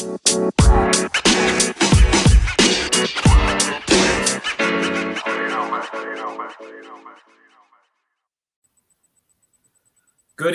Good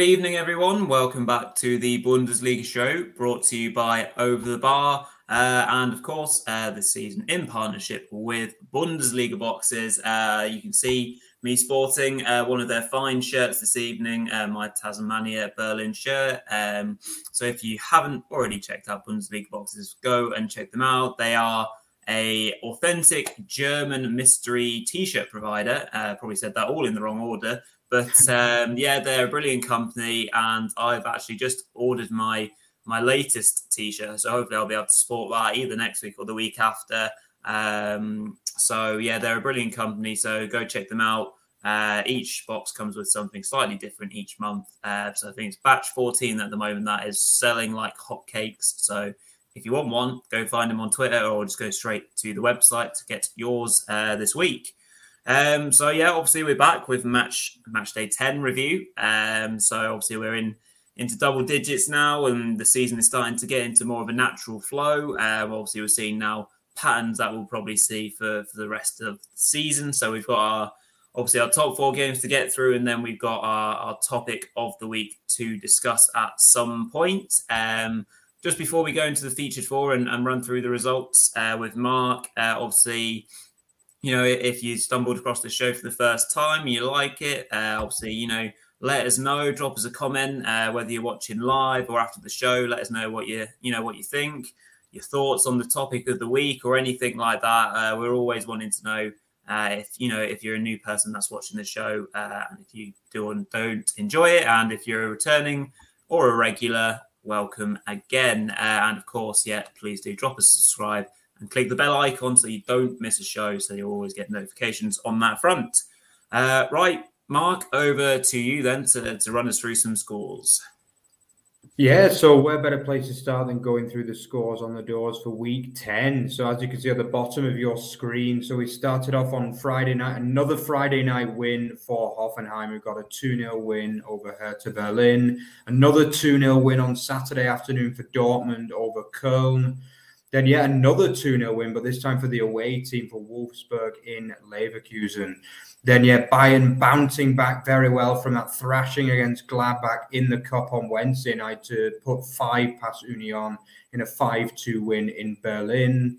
evening, everyone. Welcome back to the Bundesliga show brought to you by Over the Bar. Uh, and of course, uh, this season in partnership with Bundesliga Boxes. Uh, you can see me sporting uh, one of their fine shirts this evening, uh, my Tasmania Berlin shirt. Um, so if you haven't already checked out Bundesliga Boxes, go and check them out. They are a authentic German mystery t-shirt provider. Uh, probably said that all in the wrong order. But um, yeah, they're a brilliant company, and I've actually just ordered my my latest t-shirt. So hopefully I'll be able to sport that either next week or the week after. Um, so yeah, they're a brilliant company. So go check them out. Uh, each box comes with something slightly different each month. Uh, so I think it's batch 14 at the moment that is selling like hotcakes. So if you want one, go find them on Twitter or just go straight to the website to get yours uh, this week. Um, so yeah, obviously we're back with match match day 10 review. Um, so obviously we're in into double digits now, and the season is starting to get into more of a natural flow. Uh, obviously, we're seeing now patterns that we'll probably see for, for the rest of the season. So we've got our obviously our top four games to get through, and then we've got our, our topic of the week to discuss at some point. Um, just before we go into the featured four and, and run through the results uh, with Mark, uh, obviously, you know, if you stumbled across the show for the first time, you like it, uh, obviously, you know, let us know. Drop us a comment, uh, whether you're watching live or after the show. Let us know what you you know what you think, your thoughts on the topic of the week or anything like that. Uh, we're always wanting to know uh, if you know if you're a new person that's watching the show, uh, and if you do or don't enjoy it, and if you're a returning or a regular, welcome again. Uh, and of course, yeah, please do drop a subscribe and click the bell icon so you don't miss a show, so you always get notifications on that front. Uh, right, Mark, over to you then to, to run us through some scores. Yeah, so where better place to start than going through the scores on the doors for week 10. So, as you can see at the bottom of your screen, so we started off on Friday night, another Friday night win for Hoffenheim. We've got a 2 0 win over Hertha Berlin, another 2 0 win on Saturday afternoon for Dortmund over Köln. Then yet another 2 0 win, but this time for the away team for Wolfsburg in Leverkusen. Then, yeah, Bayern bouncing back very well from that thrashing against Gladbach in the Cup on Wednesday night to put five past Union in a 5 2 win in Berlin.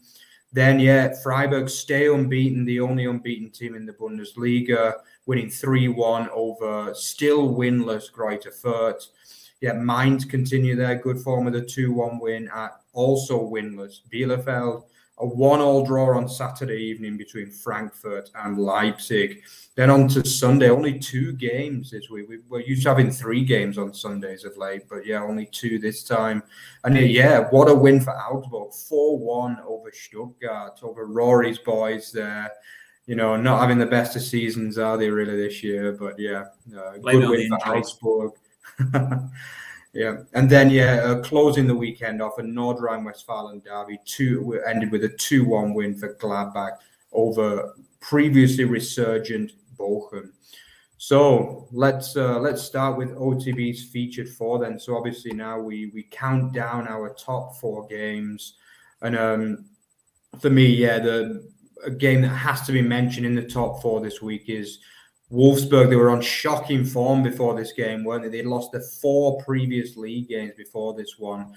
Then, yeah, Freiburg stay unbeaten, the only unbeaten team in the Bundesliga, winning 3 1 over still winless Greuther Fürth. Yeah, Mainz continue their good form with a 2 1 win at also winless Bielefeld a one-all draw on Saturday evening between Frankfurt and Leipzig. Then on to Sunday, only two games this week. We, we're used to having three games on Sundays of late, but yeah, only two this time. And yeah, what a win for Augsburg. 4-1 over Stuttgart, over Rory's boys there. You know, not having the best of seasons, are they really this year? But yeah, uh, good win for Augsburg. Yeah, and then yeah, uh, closing the weekend off a Nord Rhine-Westphalen derby, two ended with a two-one win for Gladbach over previously resurgent Bochum. So let's uh, let's start with OTB's featured four then. So obviously now we we count down our top four games, and um, for me, yeah, the game that has to be mentioned in the top four this week is Wolfsburg, they were on shocking form before this game, weren't they? They'd lost the four previous league games before this one.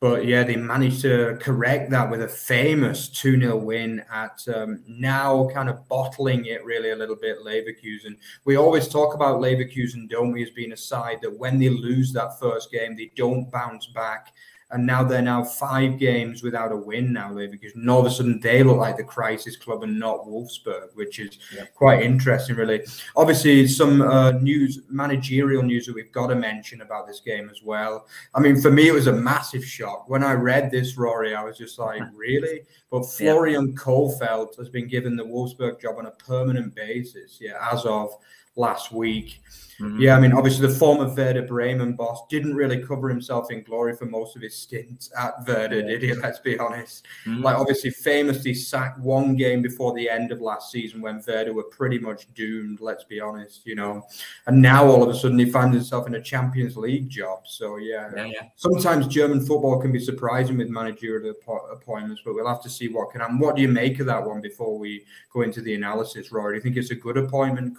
But yeah, they managed to correct that with a famous 2 0 win at um, now kind of bottling it really a little bit, Leverkusen. We always talk about Leverkusen, don't we, as being a side that when they lose that first game, they don't bounce back and now they're now five games without a win now because all of a sudden they look like the crisis club and not Wolfsburg, which is yeah. quite interesting, really. Obviously, some uh, news, managerial news that we've got to mention about this game as well. I mean, for me, it was a massive shock when I read this, Rory. I was just like, really? But Florian yeah. Has been given the Wolfsburg job on a permanent basis, yeah, as of last week. Mm-hmm. Yeah, I mean, obviously, the former Werder Bremen boss didn't really cover himself in glory for most of his stint at Werder, did he? Let's be honest. Mm-hmm. Like, obviously, famously sacked one game before the end of last season when Werder were pretty much doomed, let's be honest, you know. And now all of a sudden he finds himself in a Champions League job. So, yeah, yeah, yeah. sometimes German football can be surprising with managerial appointments, but we'll have to see what can happen. What do you make of that one before we go into the analysis, Rory? Do you think it's a good appointment,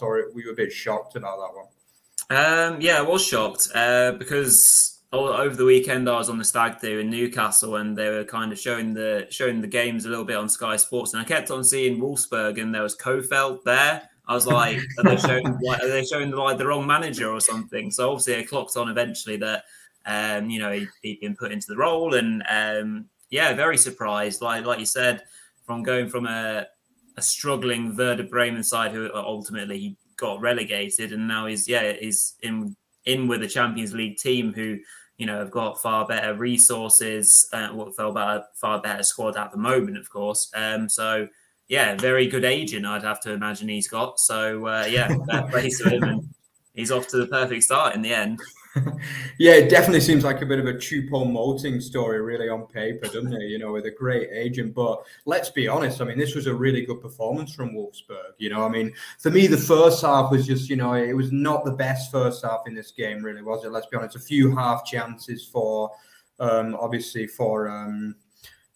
Kohfeldt, or were you a bit shocked? about that one? Um, yeah, I was shocked uh, because over the weekend I was on the stag do in Newcastle and they were kind of showing the showing the games a little bit on Sky Sports and I kept on seeing Wolfsburg and there was Kohfeldt there. I was like, are they showing like, are they showing like the wrong manager or something? So obviously I clocked on eventually that um, you know he, had been put into the role and um, yeah, very surprised. Like like you said, from going from a a struggling Werder Bremen side who ultimately he got relegated, and now he's yeah he's in in with a Champions League team who you know have got far better resources, uh, what felt better, far better squad at the moment, of course. Um, so yeah, very good agent, I'd have to imagine he's got. So uh, yeah, to him, and he's off to the perfect start in the end. yeah, it definitely seems like a bit of a Choupo-Moting story, really, on paper, doesn't it? You know, with a great agent. But let's be honest, I mean, this was a really good performance from Wolfsburg. You know, I mean, for me, the first half was just, you know, it was not the best first half in this game, really, was it? Let's be honest. A few half chances for, um, obviously, for. Um,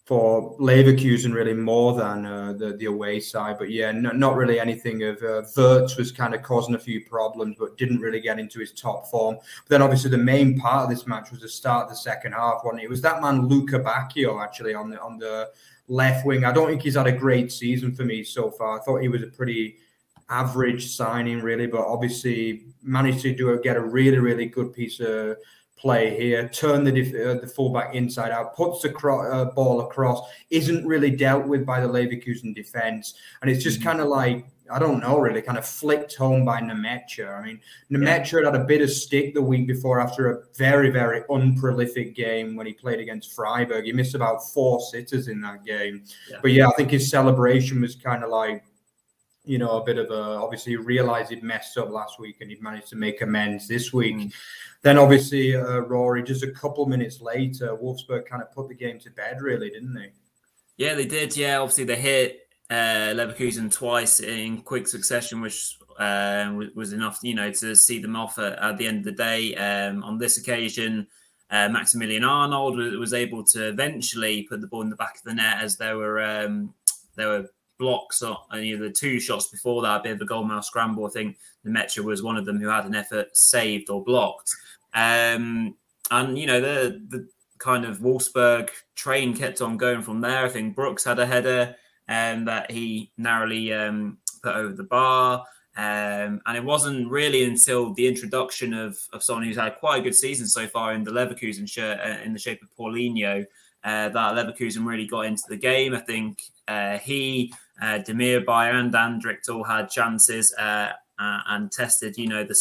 for Leverkusen really more than uh, the the away side. But yeah, no, not really anything of uh, Wirtz was kind of causing a few problems, but didn't really get into his top form. But then obviously the main part of this match was the start of the second half. When it? it was that man Lukebakio actually on the on the left wing. I don't think he's had a great season for me so far. I thought he was a pretty average signing really, but obviously managed to do a, get a really really good piece of play here, turn the uh, the fullback inside out, puts the cro- uh, ball across, isn't really dealt with by the Leverkusen defense, and it's just mm-hmm. kind of like I don't know, really, kind of flicked home by Nmecha. I mean, Nmecha yeah. had a bit of stick the week before after a very, very unprolific game when he played against Freiburg. He missed about four sitters in that game. Yeah. But yeah, I think his celebration was kind of like you know, a bit of a obviously he realized he'd messed up last week and he'd managed to make amends this week. Mm. Then obviously uh, Rory, just a couple minutes later, Wolfsburg kind of put the game to bed, really, didn't they? Yeah, they did. Yeah, obviously they hit uh, Leverkusen twice in quick succession, which uh, was enough, you know, to see them off at, at the end of the day. Um, on this occasion, uh, Maximilian Arnold was, was, able to eventually put the ball in the back of the net as there were um, there were blocks on the two shots before that, a bit of a goalmouth scramble. I think the Metro was one of them who had an effort saved or blocked. Um, and you know the the kind of Wolfsburg train kept on going from there. I think Brooks had a header um, that he narrowly um, put over the bar. Um, and it wasn't really until the introduction of, of someone who's had quite a good season so far in the Leverkusen shirt uh, in the shape of Paulinho uh, that Leverkusen really got into the game. I think uh, he uh, Demirbay and Andrich all had chances uh, uh, and tested, you know, the,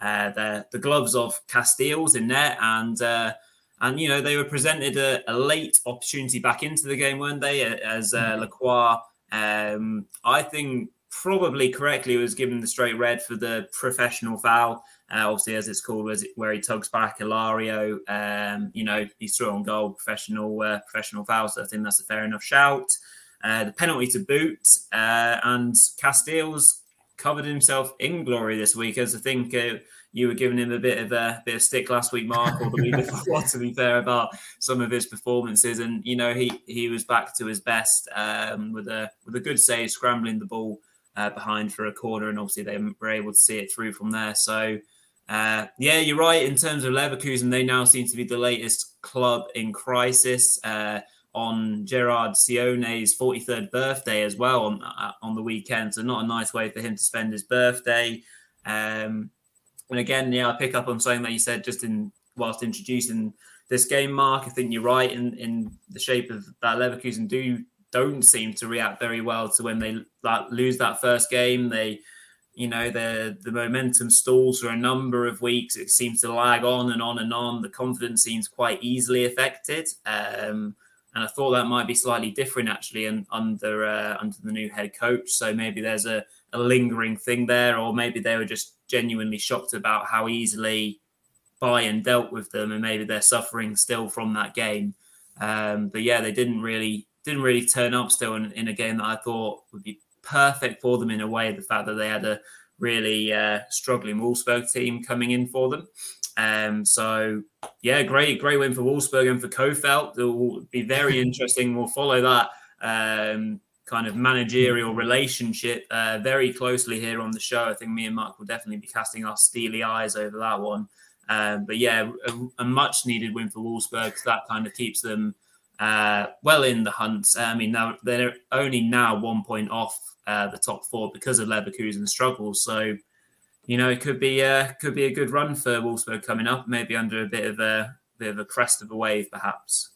uh, the, the gloves of Casteels in there. and uh, and you know they were presented a, a, late opportunity back into the game, weren't they? As uh, mm-hmm. Lacroix, um, I think probably correctly was given the straight red for the professional foul. Uh, obviously, as it's called, where he tugs back Alario, um, you know, he's through on goal, professional, uh, professional foul. So I think that's a fair enough shout. Uh, the penalty to boot, uh, and Casteels covered himself in glory this week. As I think uh, you were giving him a bit of a bit of stick last week, Mark, or the week before, to be fair, about some of his performances. And you know, he he was back to his best um, with a with a good save, scrambling the ball uh, behind for a corner, and obviously they were able to see it through from there. So. Uh, yeah, you're right. In terms of Leverkusen, they now seem to be the latest club in crisis. Uh, on Gerard Seoane's 43rd birthday as well on uh, on the weekend. So not a nice way for him to spend his birthday. Um, and again, yeah, I pick up on something that you said just in whilst introducing this game, Mark. I think you're right in in the shape of that Leverkusen do don't seem to react very well to when they like, lose that first game. They you know the the momentum stalls for a number of weeks. It seems to lag on and on and on. The confidence seems quite easily affected. Um, and I thought that might be slightly different actually and under uh, under the new head coach. So maybe there's a, a lingering thing there, or maybe they were just genuinely shocked about how easily Bayern dealt with them, and maybe they're suffering still from that game. Um, but yeah, they didn't really didn't really turn up still in, in, a game that I thought would be perfect for them in a way. The fact that they had a really uh, struggling Wolfsburg team coming in for them. Um, so yeah, great, great win for Wolfsburg and for Kohfeldt. It will be very interesting. We'll follow that um, kind of managerial relationship uh, very closely here on the show. I think me and Mark will definitely be casting our steely eyes over that one. Um, but yeah, a, a, much needed win for Wolfsburg. That kind of keeps them uh, well in the hunt. I mean, now they're only now one point off uh, the top four because of Leverkusen's struggles. So, you know, it could be uh, could be a good run for Wolfsburg coming up, maybe under a bit of a bit of a crest of a wave, perhaps.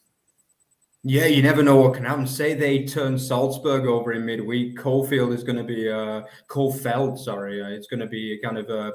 Yeah, you never know what can happen. Say they turn Salzburg over in midweek. Coalfield is going to be uh, Kohfeldt, sorry, uh, it's going to be kind of a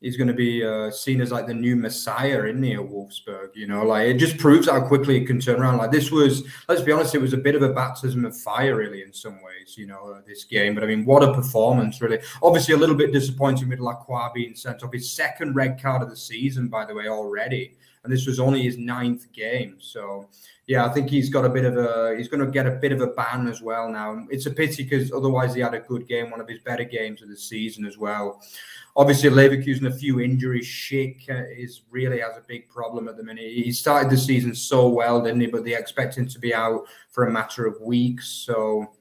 he's going to be uh, seen as like the new messiah in the Wolfsburg. You know, like it just proves how quickly it can turn around. Like this was, let's be honest, it was a bit of a baptism of fire, really, in some ways. You know, uh, this game. But I mean, what a performance, really. Obviously, a little bit disappointing with Lacroix being sent off. His second red card of the season, by the way, already, and this was only his ninth game. So. Yeah, I think he's got a bit of a. He's going to get a bit of a ban as well now. It's a pity because otherwise he had a good game, one of his better games of the season as well obviously Leverkusen a few injuries. Schick uh, is really has a big problem at the minute. He started the season so well, didn't he? But they expect him to be out for a matter of weeks. So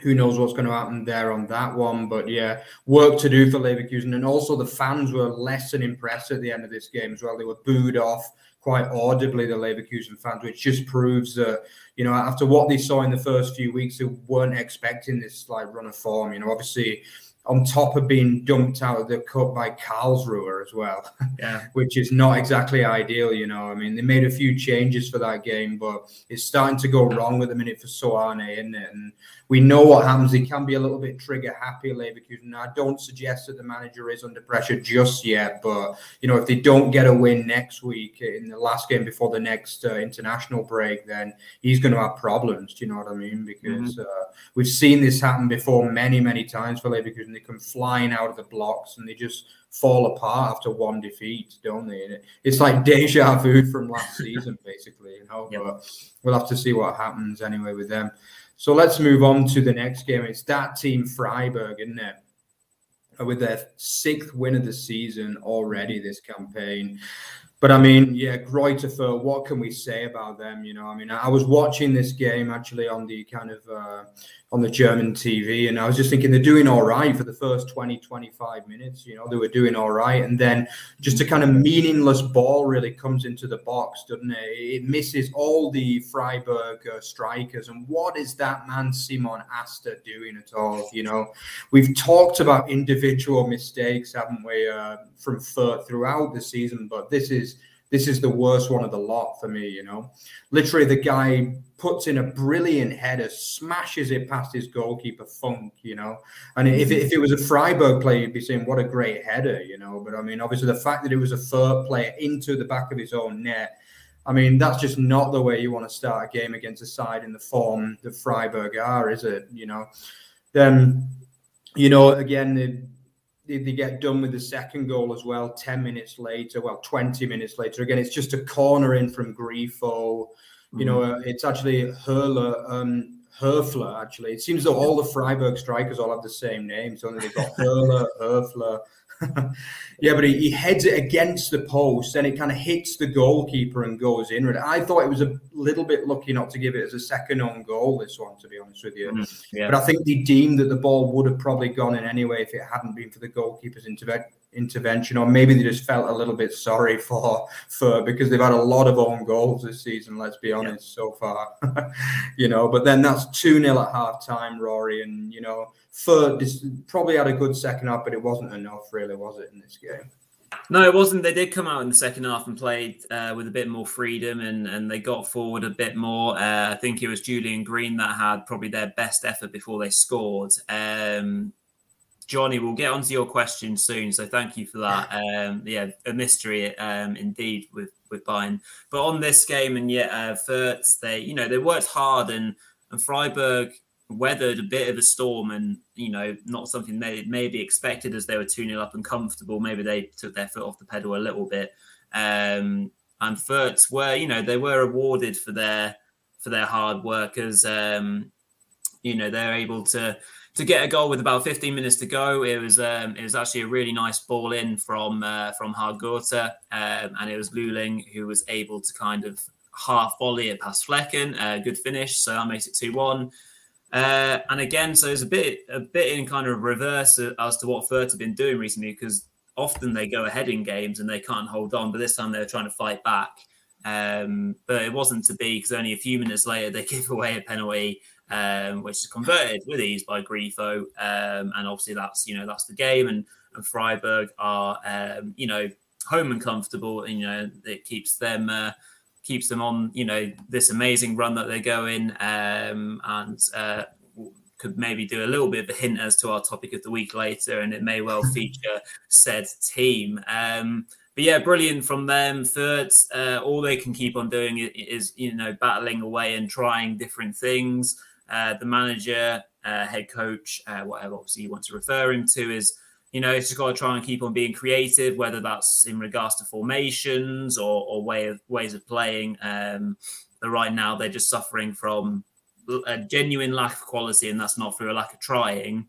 who knows what's going to happen there on that one? But yeah, work to do for Leverkusen, and also the fans were less than impressed at the end of this game as well. They were booed off quite audibly, the Leverkusen fans, which just proves that you know after what they saw in the first few weeks, they weren't expecting this like run of form. You know, obviously on top of being dumped out of the cup by Karlsruhe as well. Yeah. Which is not exactly ideal, you know. I mean, they made a few changes for that game, but it's starting to go wrong at the minute for Seoane, isn't it? And we know what happens. He can be a little bit trigger happy, Leverkusen. I don't suggest that the manager is under pressure just yet, but you know, if they don't get a win next week in the last game before the next uh, international break, then he's going to have problems. Do you know what I mean? Because mm-hmm. uh, we've seen this happen before many, many times for Leverkusen. They come flying out of the blocks and they just fall apart after one defeat, don't they? It's like deja vu from last season, basically. You know, yep. but we'll have to see what happens anyway with them. So let's move on to the next game. It's that team Freiburg, isn't it? With their sixth win of the season already this campaign. But I mean, yeah, Greuther what can we say about them? You know, I mean, I was watching this game actually on the kind of uh, on the German TV. And I was just thinking they're doing all right for the first 20, 25 minutes. You know, they were doing all right. And then just a kind of meaningless ball really comes into the box, doesn't it? It misses all the Freiburg uh, strikers. And what is that man, Simon Asta, doing at all? You know, we've talked about individual mistakes, haven't we, uh, from Fürth throughout the season, but this is this is the worst one of the lot for me, you know. Literally, the guy puts in a brilliant header, smashes it past his goalkeeper, Funk, you know. And if, if it was a Freiburg player, you'd be saying, what a great header, you know. But I mean, obviously, the fact that it was a Fürth player into the back of his own net, I mean, that's just not the way you want to start a game against a side in the form that Freiburg are, is it? You know, then, you know, again, they, they get done with the second goal as well 10 minutes later well 20 minutes later again it's just a corner in from Grifo you know uh, it's actually Höler um Höfler, actually. It seems that all the Freiburg strikers all have the same names. Only they've got Höler, Höfler, yeah, but he, he, heads it against the post and it kind of hits the goalkeeper and goes in. I thought it was a little bit lucky not to give it as a second on goal, this one, to be honest with you. Mm, yeah. But I think they deemed that the ball would have probably gone in anyway if it hadn't been for the goalkeeper's intervention intervention, or maybe they just felt a little bit sorry for for because they've had a lot of own goals this season. Let's be honest, yeah. so far, you know. But then that's two 0 at half time, Rory, and you know, for this probably had a good second half, but it wasn't enough, really, was it, in this game? No, it wasn't. They did come out in the second half and played uh, with a bit more freedom, and and they got forward a bit more. Uh, I think it was Julian Green that had probably their best effort before they scored. Um, Johnny, we'll get onto your question soon. So thank you for that. Um, yeah, a mystery um, indeed with with Bayern. But on this game and yet uh, they you know they worked hard and and Freiburg weathered a bit of a storm and you know not something they maybe expected as they were 2 0 up and comfortable maybe they took their foot off the pedal a little bit um and Fürth were you know they were awarded for their for their hard work as um you know they're able to to get a goal with about 15 minutes to go. It was um, it was actually a really nice ball in from uh, from Hrgota, um, and it was Leweling who was able to kind of half volley it past Flekken. Uh, good finish, so that makes it two one. Uh, and again, so it's a bit a bit in kind of reverse as to what Fürth have been doing recently because often they go ahead in games and they can't hold on, but this time they were trying to fight back. Um, but it wasn't to be because only a few minutes later they give away a penalty um, which is converted with ease by Grifo. Um, and obviously that's, you know, that's the game. And, and Freiburg are, um, you know, home and comfortable. And, you know, it keeps them, uh, keeps them on, you know, this amazing run that they're going. Um, and, uh, could maybe do a little bit of a hint as to our topic of the week later, and it may well feature said team. Um, but yeah, brilliant from them. Fürth, uh, all they can keep on doing is, you know, battling away and trying different things. Uh, the manager, uh, head coach, uh, whatever obviously you want to refer him to, is you know, it's just got to try and keep on being creative, whether that's in regards to formations or, or way of ways of playing. Um, but right now, they're just suffering from a genuine lack of quality, and that's not through a lack of trying.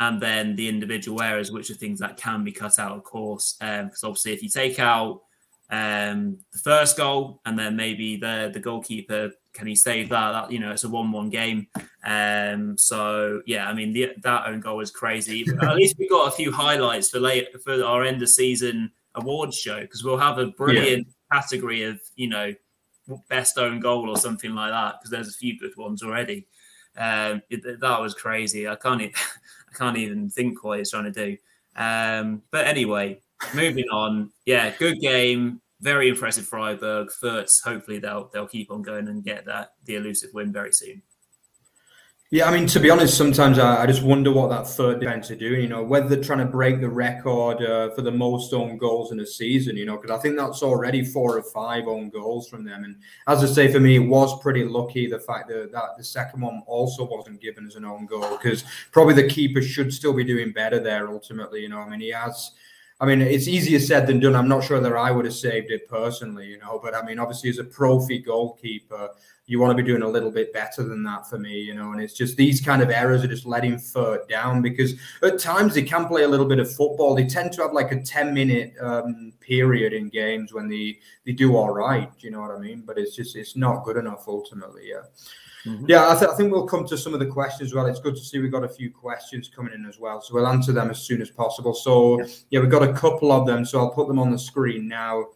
And then the individual errors, which are things that can be cut out, of course. Because um, obviously, if you take out um, the first goal and then maybe the the goalkeeper can he save that? That you know, it's a one-one game. Um, so yeah, I mean the, that own goal was crazy. At least we got a few highlights for late for our end of season awards show because we'll have a brilliant yeah. category of you know best own goal or something like that because there's a few good ones already. Um, it, that was crazy. I can't I can't even think what he's trying to do. Um, but anyway, moving on. Yeah, good game very impressive Freiburg. Fürth, hopefully they'll they'll keep on going and get that the elusive win very soon. Yeah, I mean, to be honest, sometimes I, I just wonder what that Fürth defense are doing. You know, whether they're trying to break the record uh, for the most own goals in a season. You know, because I think that's already four or five own goals from them. And as I say, for me, it was pretty lucky the fact that, that the second one also wasn't given as an own goal because probably the keeper should still be doing better there. Ultimately, you know, I mean, he has I mean, it's easier said than done. I'm not sure that I would have saved it personally, you know. But I mean, obviously, as a profi goalkeeper, you want to be doing a little bit better than that for me, you know. And it's just these kind of errors are just letting Fürth down because at times they can play a little bit of football. They tend to have like a 10 minute um, period in games when they they do all right. You know what I mean? But it's just it's not good enough ultimately. Yeah. Mm-hmm. Yeah, I, th- I, think we'll come to some of the questions as well. It's good to see we've got a few questions coming in as well. So we'll answer them as soon as possible. So, yeah, yeah we've got a couple of them. So I'll put them on the screen now.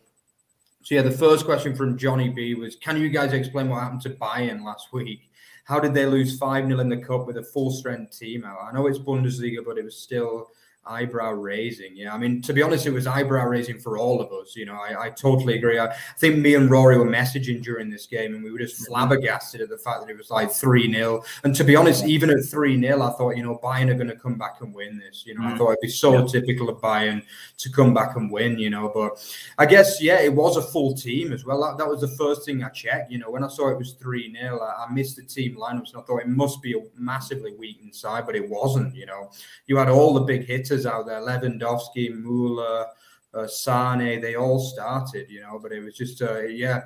So, yeah, the first question from Johnny B was Can you guys explain what happened to Bayern last week? How did they lose 5 0 in the cup with a full strength team out? I know it's Bundesliga, but it was still eyebrow raising. Yeah, I mean, to be honest, it was eyebrow raising for all of us. You know, I, I totally agree. I, I, think me and Rory were messaging during this game, and we were just flabbergasted at the fact that it was like 3 0. And to be honest, even at 3 0, I thought, you know, Bayern are going to come back and win this. You know, mm. I thought it'd be so yeah. typical of Bayern to come back and win, you know. But I guess, yeah, it was a full team as well. That, that was the first thing I checked. You know, when I saw it was 3 0, I, I missed the team lineups and I thought it must be a massively weak inside, but it wasn't, you know. You had all the big hitters out there Lewandowski, Muller, uh, Sane, they all started, you know, but it was just, uh, yeah.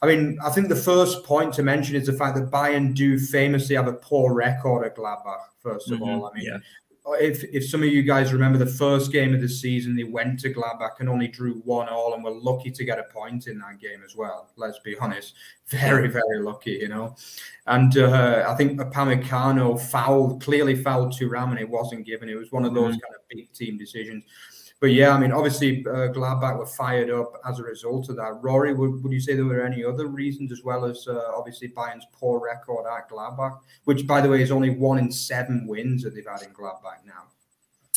I mean, I think the first point to mention is the fact that Bayern do famously have a poor record at Gladbach, 1st of mm-hmm. all. I mean, yeah if if some of you guys remember the first game of the season, they went to Gladbach and only drew one all, and were lucky to get a point in that game as well. Let's be honest, very very lucky, you know. And uh, I think Upamecano fouled clearly fouled Thuram, and it wasn't given. It was one of those mm-hmm. kind of big team decisions but yeah, I mean, obviously, uh, Gladbach were fired up as a result of that. Rory, would, would you say there were any other reasons as well as uh, obviously Bayern's poor record at Gladbach, which, by the way, is only one in seven wins that they've had in Gladbach now?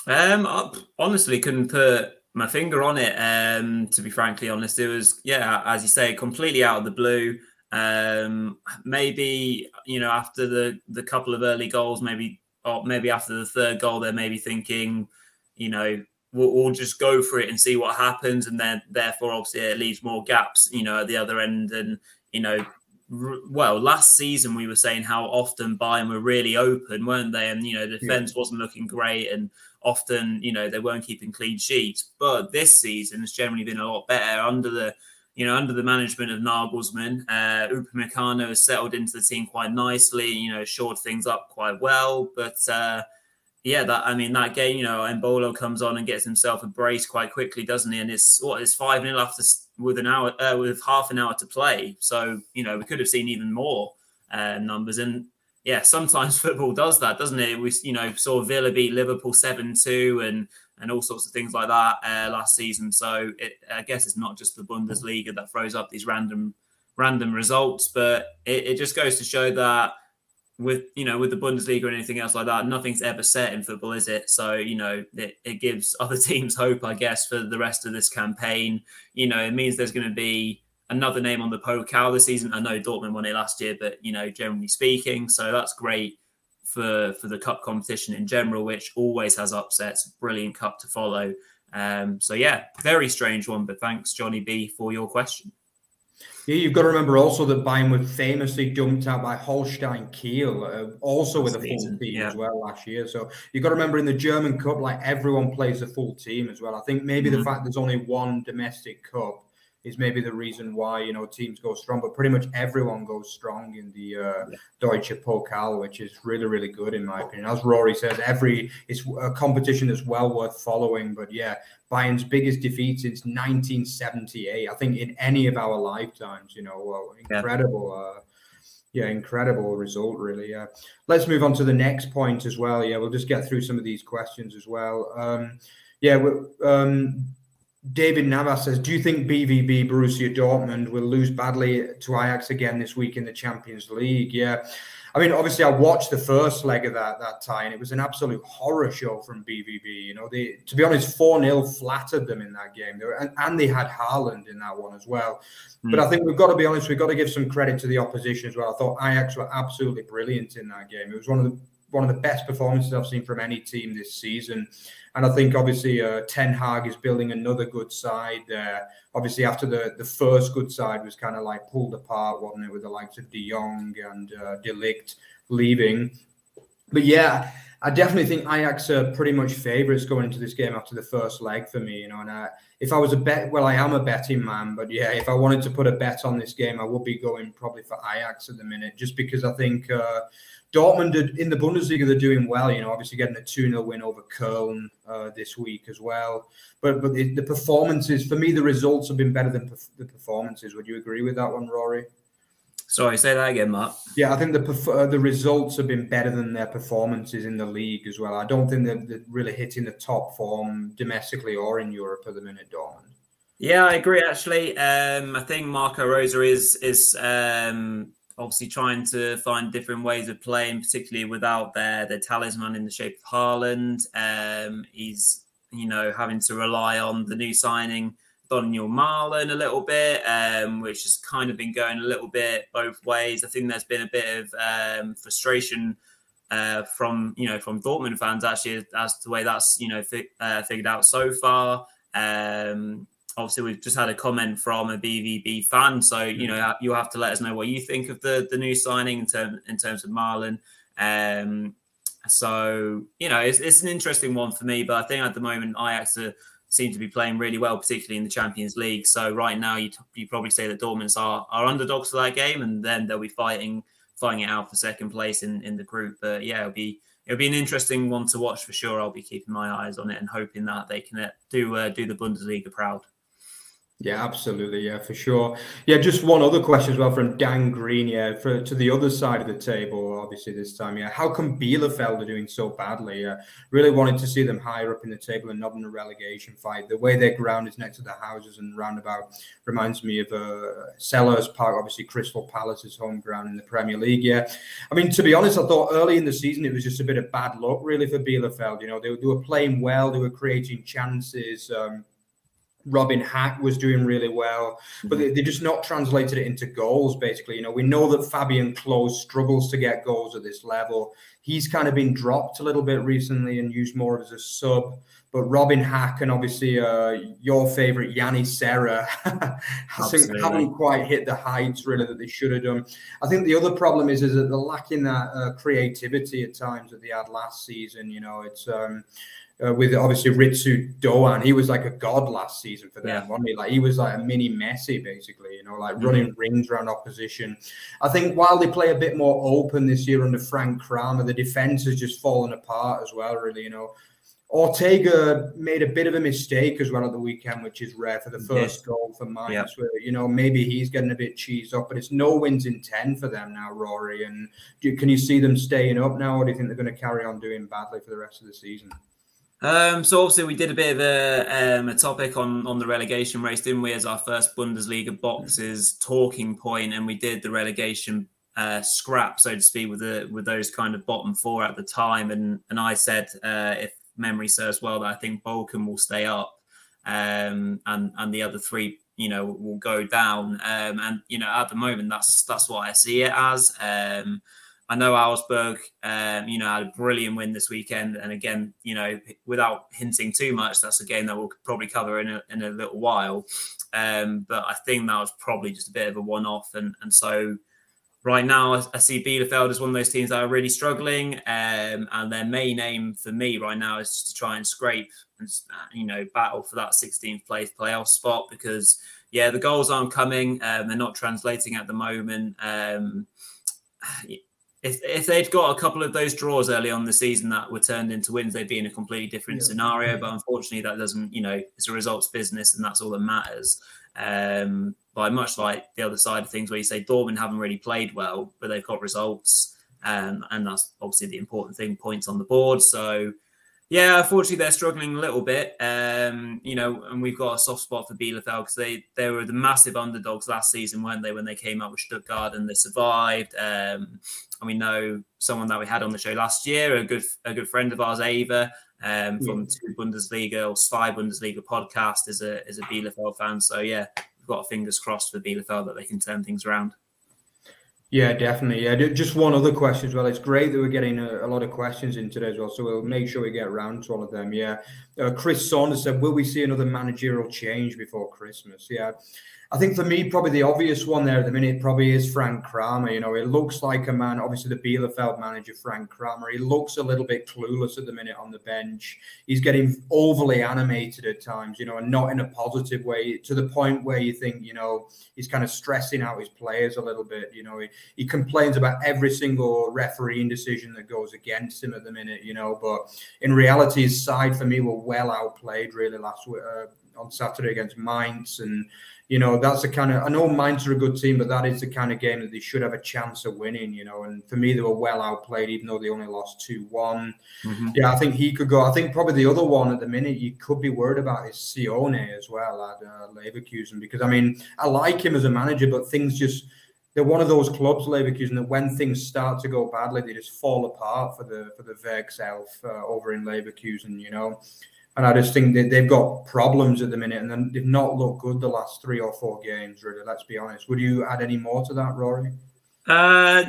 Um, I honestly couldn't put my finger on it. Um, to be frankly honest, it was yeah, as you say, completely out of the blue. Um, maybe you know after the the couple of early goals, maybe or maybe after the third goal, they're maybe thinking, you know, we'll, we'll, just go for it and see what happens. And then, therefore, obviously, it leaves more gaps, you know, at the other end. And, you know, well, last season we were saying how often Bayern were really open, weren't they? And you know, the defense yeah. wasn't looking great, and often you know they weren't keeping clean sheets. But this season has generally been a lot better under the you know under the management of Nagelsmann. Uh, Upamecano has settled into the team quite nicely. You know, shored things up quite well, but. Uh, yeah, that I mean that game, you know, Embolo comes on and gets himself a brace quite quickly, doesn't he? And it's what it's five 0 after with an hour uh, with half an hour to play. So you know we could have seen even more uh, numbers. And yeah, sometimes football does that, doesn't it? We you know saw Villa beat Liverpool seven two and and all sorts of things like that uh, last season. So it, I guess it's not just the Bundesliga that throws up these random random results, but it, it just goes to show that with you know with the Bundesliga or anything else like that, nothing's ever set in football, is it? So you know it, it gives other teams hope, I guess, for the rest of this campaign. You know, it means there's going to be another name on the Pokal this season. I know Dortmund won it last year, but you know, generally speaking, so that's great for for the cup competition in general, which always has upsets. Brilliant cup to follow. Um, so yeah, very strange one, but thanks, Johnny B, for your question. Yeah, you've got to remember also that Bayern were famously dumped out by Holstein Kiel, uh, also with a full team yeah. as well last year. So you've got to remember in the German Cup, like everyone plays a full team as well. I think maybe mm-hmm. the fact there's only one domestic cup is maybe the reason why you know teams go strong. But pretty much everyone goes strong in the uh, yeah. Deutsche Pokal, which is really really good in my opinion. As Rory says, every it's a competition that's well worth following. But yeah, Bayern's biggest defeat since 1978. I think in any of our lifetimes. You know, well, incredible. Yeah. Uh, yeah, incredible result, really. Yeah. Let's move on to the next point as well. Yeah, we'll just get through some of these questions as well. Um, yeah, um, David Navas says, "Do you think BVB Borussia Dortmund will lose badly to Ajax again this week in the Champions League?" Yeah, I mean, obviously, I watched the first leg of that that tie, and it was an absolute horror show from BVB. You know, they to be honest, four 0 flattered them in that game, were, and, and, they had Haaland in that one as well. Mm. But I think we've got to be honest, we've got to give some credit to the opposition as well. I thought Ajax were absolutely brilliant in that game. It was one of the one of the best performances I've seen from any team this season. And I think obviously uh, Ten Hag is building another good side there. Obviously, after the, the first good side was kind of like pulled apart, wasn't it, with the likes of De Jong and uh, De Ligt leaving. But yeah, I definitely think Ajax are pretty much favourites going into this game after the first leg for me. You know, and I, if I was a bet, well, I am a betting man, but yeah, if I wanted to put a bet on this game, I would be going probably for Ajax at the minute, just because I think. Uh, Dortmund did, in the Bundesliga, they're doing well. You know, obviously getting a 2 0 win over Köln uh, this week as well. But but the, the, performances, for me, the results have been better than perf- the performances. Would you agree with that one, Rory? Sorry, say that again, Mark. Yeah, I think the perf- uh, the results have been better than their performances in the league as well. I don't think they're, they're really hitting the top form domestically or in Europe at the minute, Dortmund. Yeah, I agree. Actually, um, I think Marco Rose is is um, obviously trying to find different ways of playing, particularly without their their talisman in the shape of Haaland. Um, he's you know having to rely on the new signing Donyell Malen a little bit, um, which has kind of been going a little bit both ways. I think there's been a bit of um, frustration. Uh, from you know from Dortmund fans actually as to the way that's you know fi- uh, figured out so far. Um, obviously we've just had a comment from a BVB fan, so you know mm. you have to let us know what you think of the the new signing in terms in terms of Malen. Um, so you know it's, it's an interesting one for me, but I think at the moment Ajax are, seem to be playing really well, particularly in the Champions League. So right now you you probably say that Dortmund are are underdogs for that game, and then they'll be fighting fighting it out for second place in in the group. But yeah, it'll be it'll be an interesting one to watch for sure. I'll be keeping my eyes on it and hoping that they can uh, do uh, do the Bundesliga proud. Yeah, absolutely. Yeah, for sure. Yeah, just one other question as well from Dan Green. Yeah, for to the other side of the table, obviously this time. Yeah, how come Bielefeld are doing so badly? Yeah, really wanted to see them higher up in the table and not in a relegation fight. The way their ground is next to the houses and roundabout reminds me of uh, Selhurst Park, obviously Crystal Palace's home ground in the Premier League. Yeah, I mean to be honest, I thought early in the season it was just a bit of bad luck really for Bielefeld. You know, they, they were playing well, they were creating chances. Um, Robin Hack was doing really well, but mm-hmm. they, they just not translated it into goals. Basically, you know, we know that Fabian Klos struggles to get goals at this level. He's kind of been dropped a little bit recently and used more as a sub. But Robin Hack and obviously uh, your favorite Janni Serra haven't quite hit the heights really that they should have done. I think the other problem is is that they're lacking that uh, creativity at times that they had last season. You know, it's um, uh, with obviously Ritsu Doan. He was like a god last season for them, yeah. wasn't he? Like he was like a mini Messi, basically, you know, like mm-hmm. running rings around opposition. I think while they play a bit more open this year under Frank Kramer, the defense has just fallen apart as well, really, you know. Ortega made a bit of a mistake as well at the weekend, which is rare for the first yes. goal for Mainz. Yep. Where, you know, maybe he's getting a bit cheesed up, but it's no wins in 10 for them now, Rory. And do, can you see them staying up now, or do you think they're going to carry on doing badly for the rest of the season? Um, so obviously we did a bit of a, um, a topic on, on the relegation race, didn't we, as our first Bundesliga boxes talking point, and we did the relegation uh, scrap, so to speak, with the with those kind of bottom four at the time, and and I said uh, if memory serves well, that I think Bochum will stay up, um, and and the other three, you know, will go down. Um, and you know, at the moment, that's that's what I see it as. Um, I know Augsburg, um, you know, had a brilliant win this weekend, and again, you know, without hinting too much, that's a game that we'll probably cover in a, in a little while. Um, but I think that was probably just a bit of a one-off, and and so right now I, I see Bielefeld as one of those teams that are really struggling, um, and their main aim for me right now is to try and scrape and you know battle for that 16th place playoff spot because yeah, the goals aren't coming, um, they're not translating at the moment. Um, if if they'd got a couple of those draws early on the season that were turned into wins, they'd be in a completely different yeah. scenario. But unfortunately, that doesn't. You know, it's a results business, and that's all that matters. Um, but much like the other side of things, where you say Dortmund haven't really played well, but they've got results, um, and that's obviously the important thing. Points on the board. So yeah, unfortunately, they're struggling a little bit. Um, you know, and we've got a soft spot for Bielefeld because they they were the massive underdogs last season, weren't they? When they came up with Stuttgart and they survived. Um, and we know someone that we had on the show last year, a good a good friend of ours, Ava, um, from yeah. Bundesliga or Spy Bundesliga podcast, is a is a Bielefeld fan. So yeah, we've got fingers crossed for Bielefeld that they can turn things around. Yeah, definitely. Yeah, just one other question as well. It's great that we're getting a, a, lot of questions in today as well, so we'll make sure we get around to all of them. Yeah, uh, Chris Saunders said, "Will we see another managerial change before Christmas?" Yeah, I think for me, probably the obvious one there at the minute probably is Frank Kramer. You know, it looks like a man, obviously the Bielefeld manager, Frank Kramer. He looks a little bit clueless at the minute on the bench. He's getting overly animated at times, you know, and not in a positive way to the point where you think, you know, he's kind of stressing out his players a little bit. You know, he, he complains about every single refereeing decision that goes against him at the minute, you know, but in reality, his side for me were well outplayed really last week. Uh, on Saturday against Mainz, and you know, that's the kind of I know Mainz are a good team, but that is the kind of game that they should have a chance of winning. You know, and for me, they were well outplayed, even though they only lost two one. Mm-hmm. Yeah, I think he could go. I think probably the other one at the minute you could be worried about is Seoane as well at uh, Leverkusen because I mean I like him as a manager, but things just they're one of those clubs, Leverkusen, that when things start to go badly, they just fall apart for the for the Werkself uh, over in Leverkusen. You know, and I just think that they've got problems at the minute, and they've not looked good the last three or four games. Really, let's be honest. Would you add any more to that, Rory? Uh,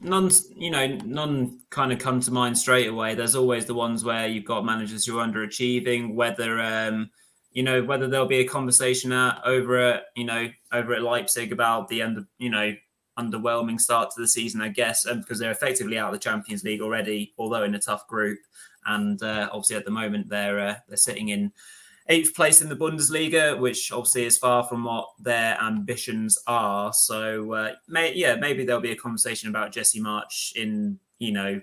none. You know, none kind of come to mind straight away. There's always the ones where you've got managers who are underachieving. Whether um, you know, whether there'll be a conversation at, over at you know over at Leipzig about the end of you know underwhelming start to the season, I guess, because they're effectively out of the Champions League already, although in a tough group and uh, obviously at the moment they're uh, they're sitting in eighth place in the Bundesliga, which obviously is far from what their ambitions are. So uh, may, yeah, maybe there'll be a conversation about Jesse Marsch in you know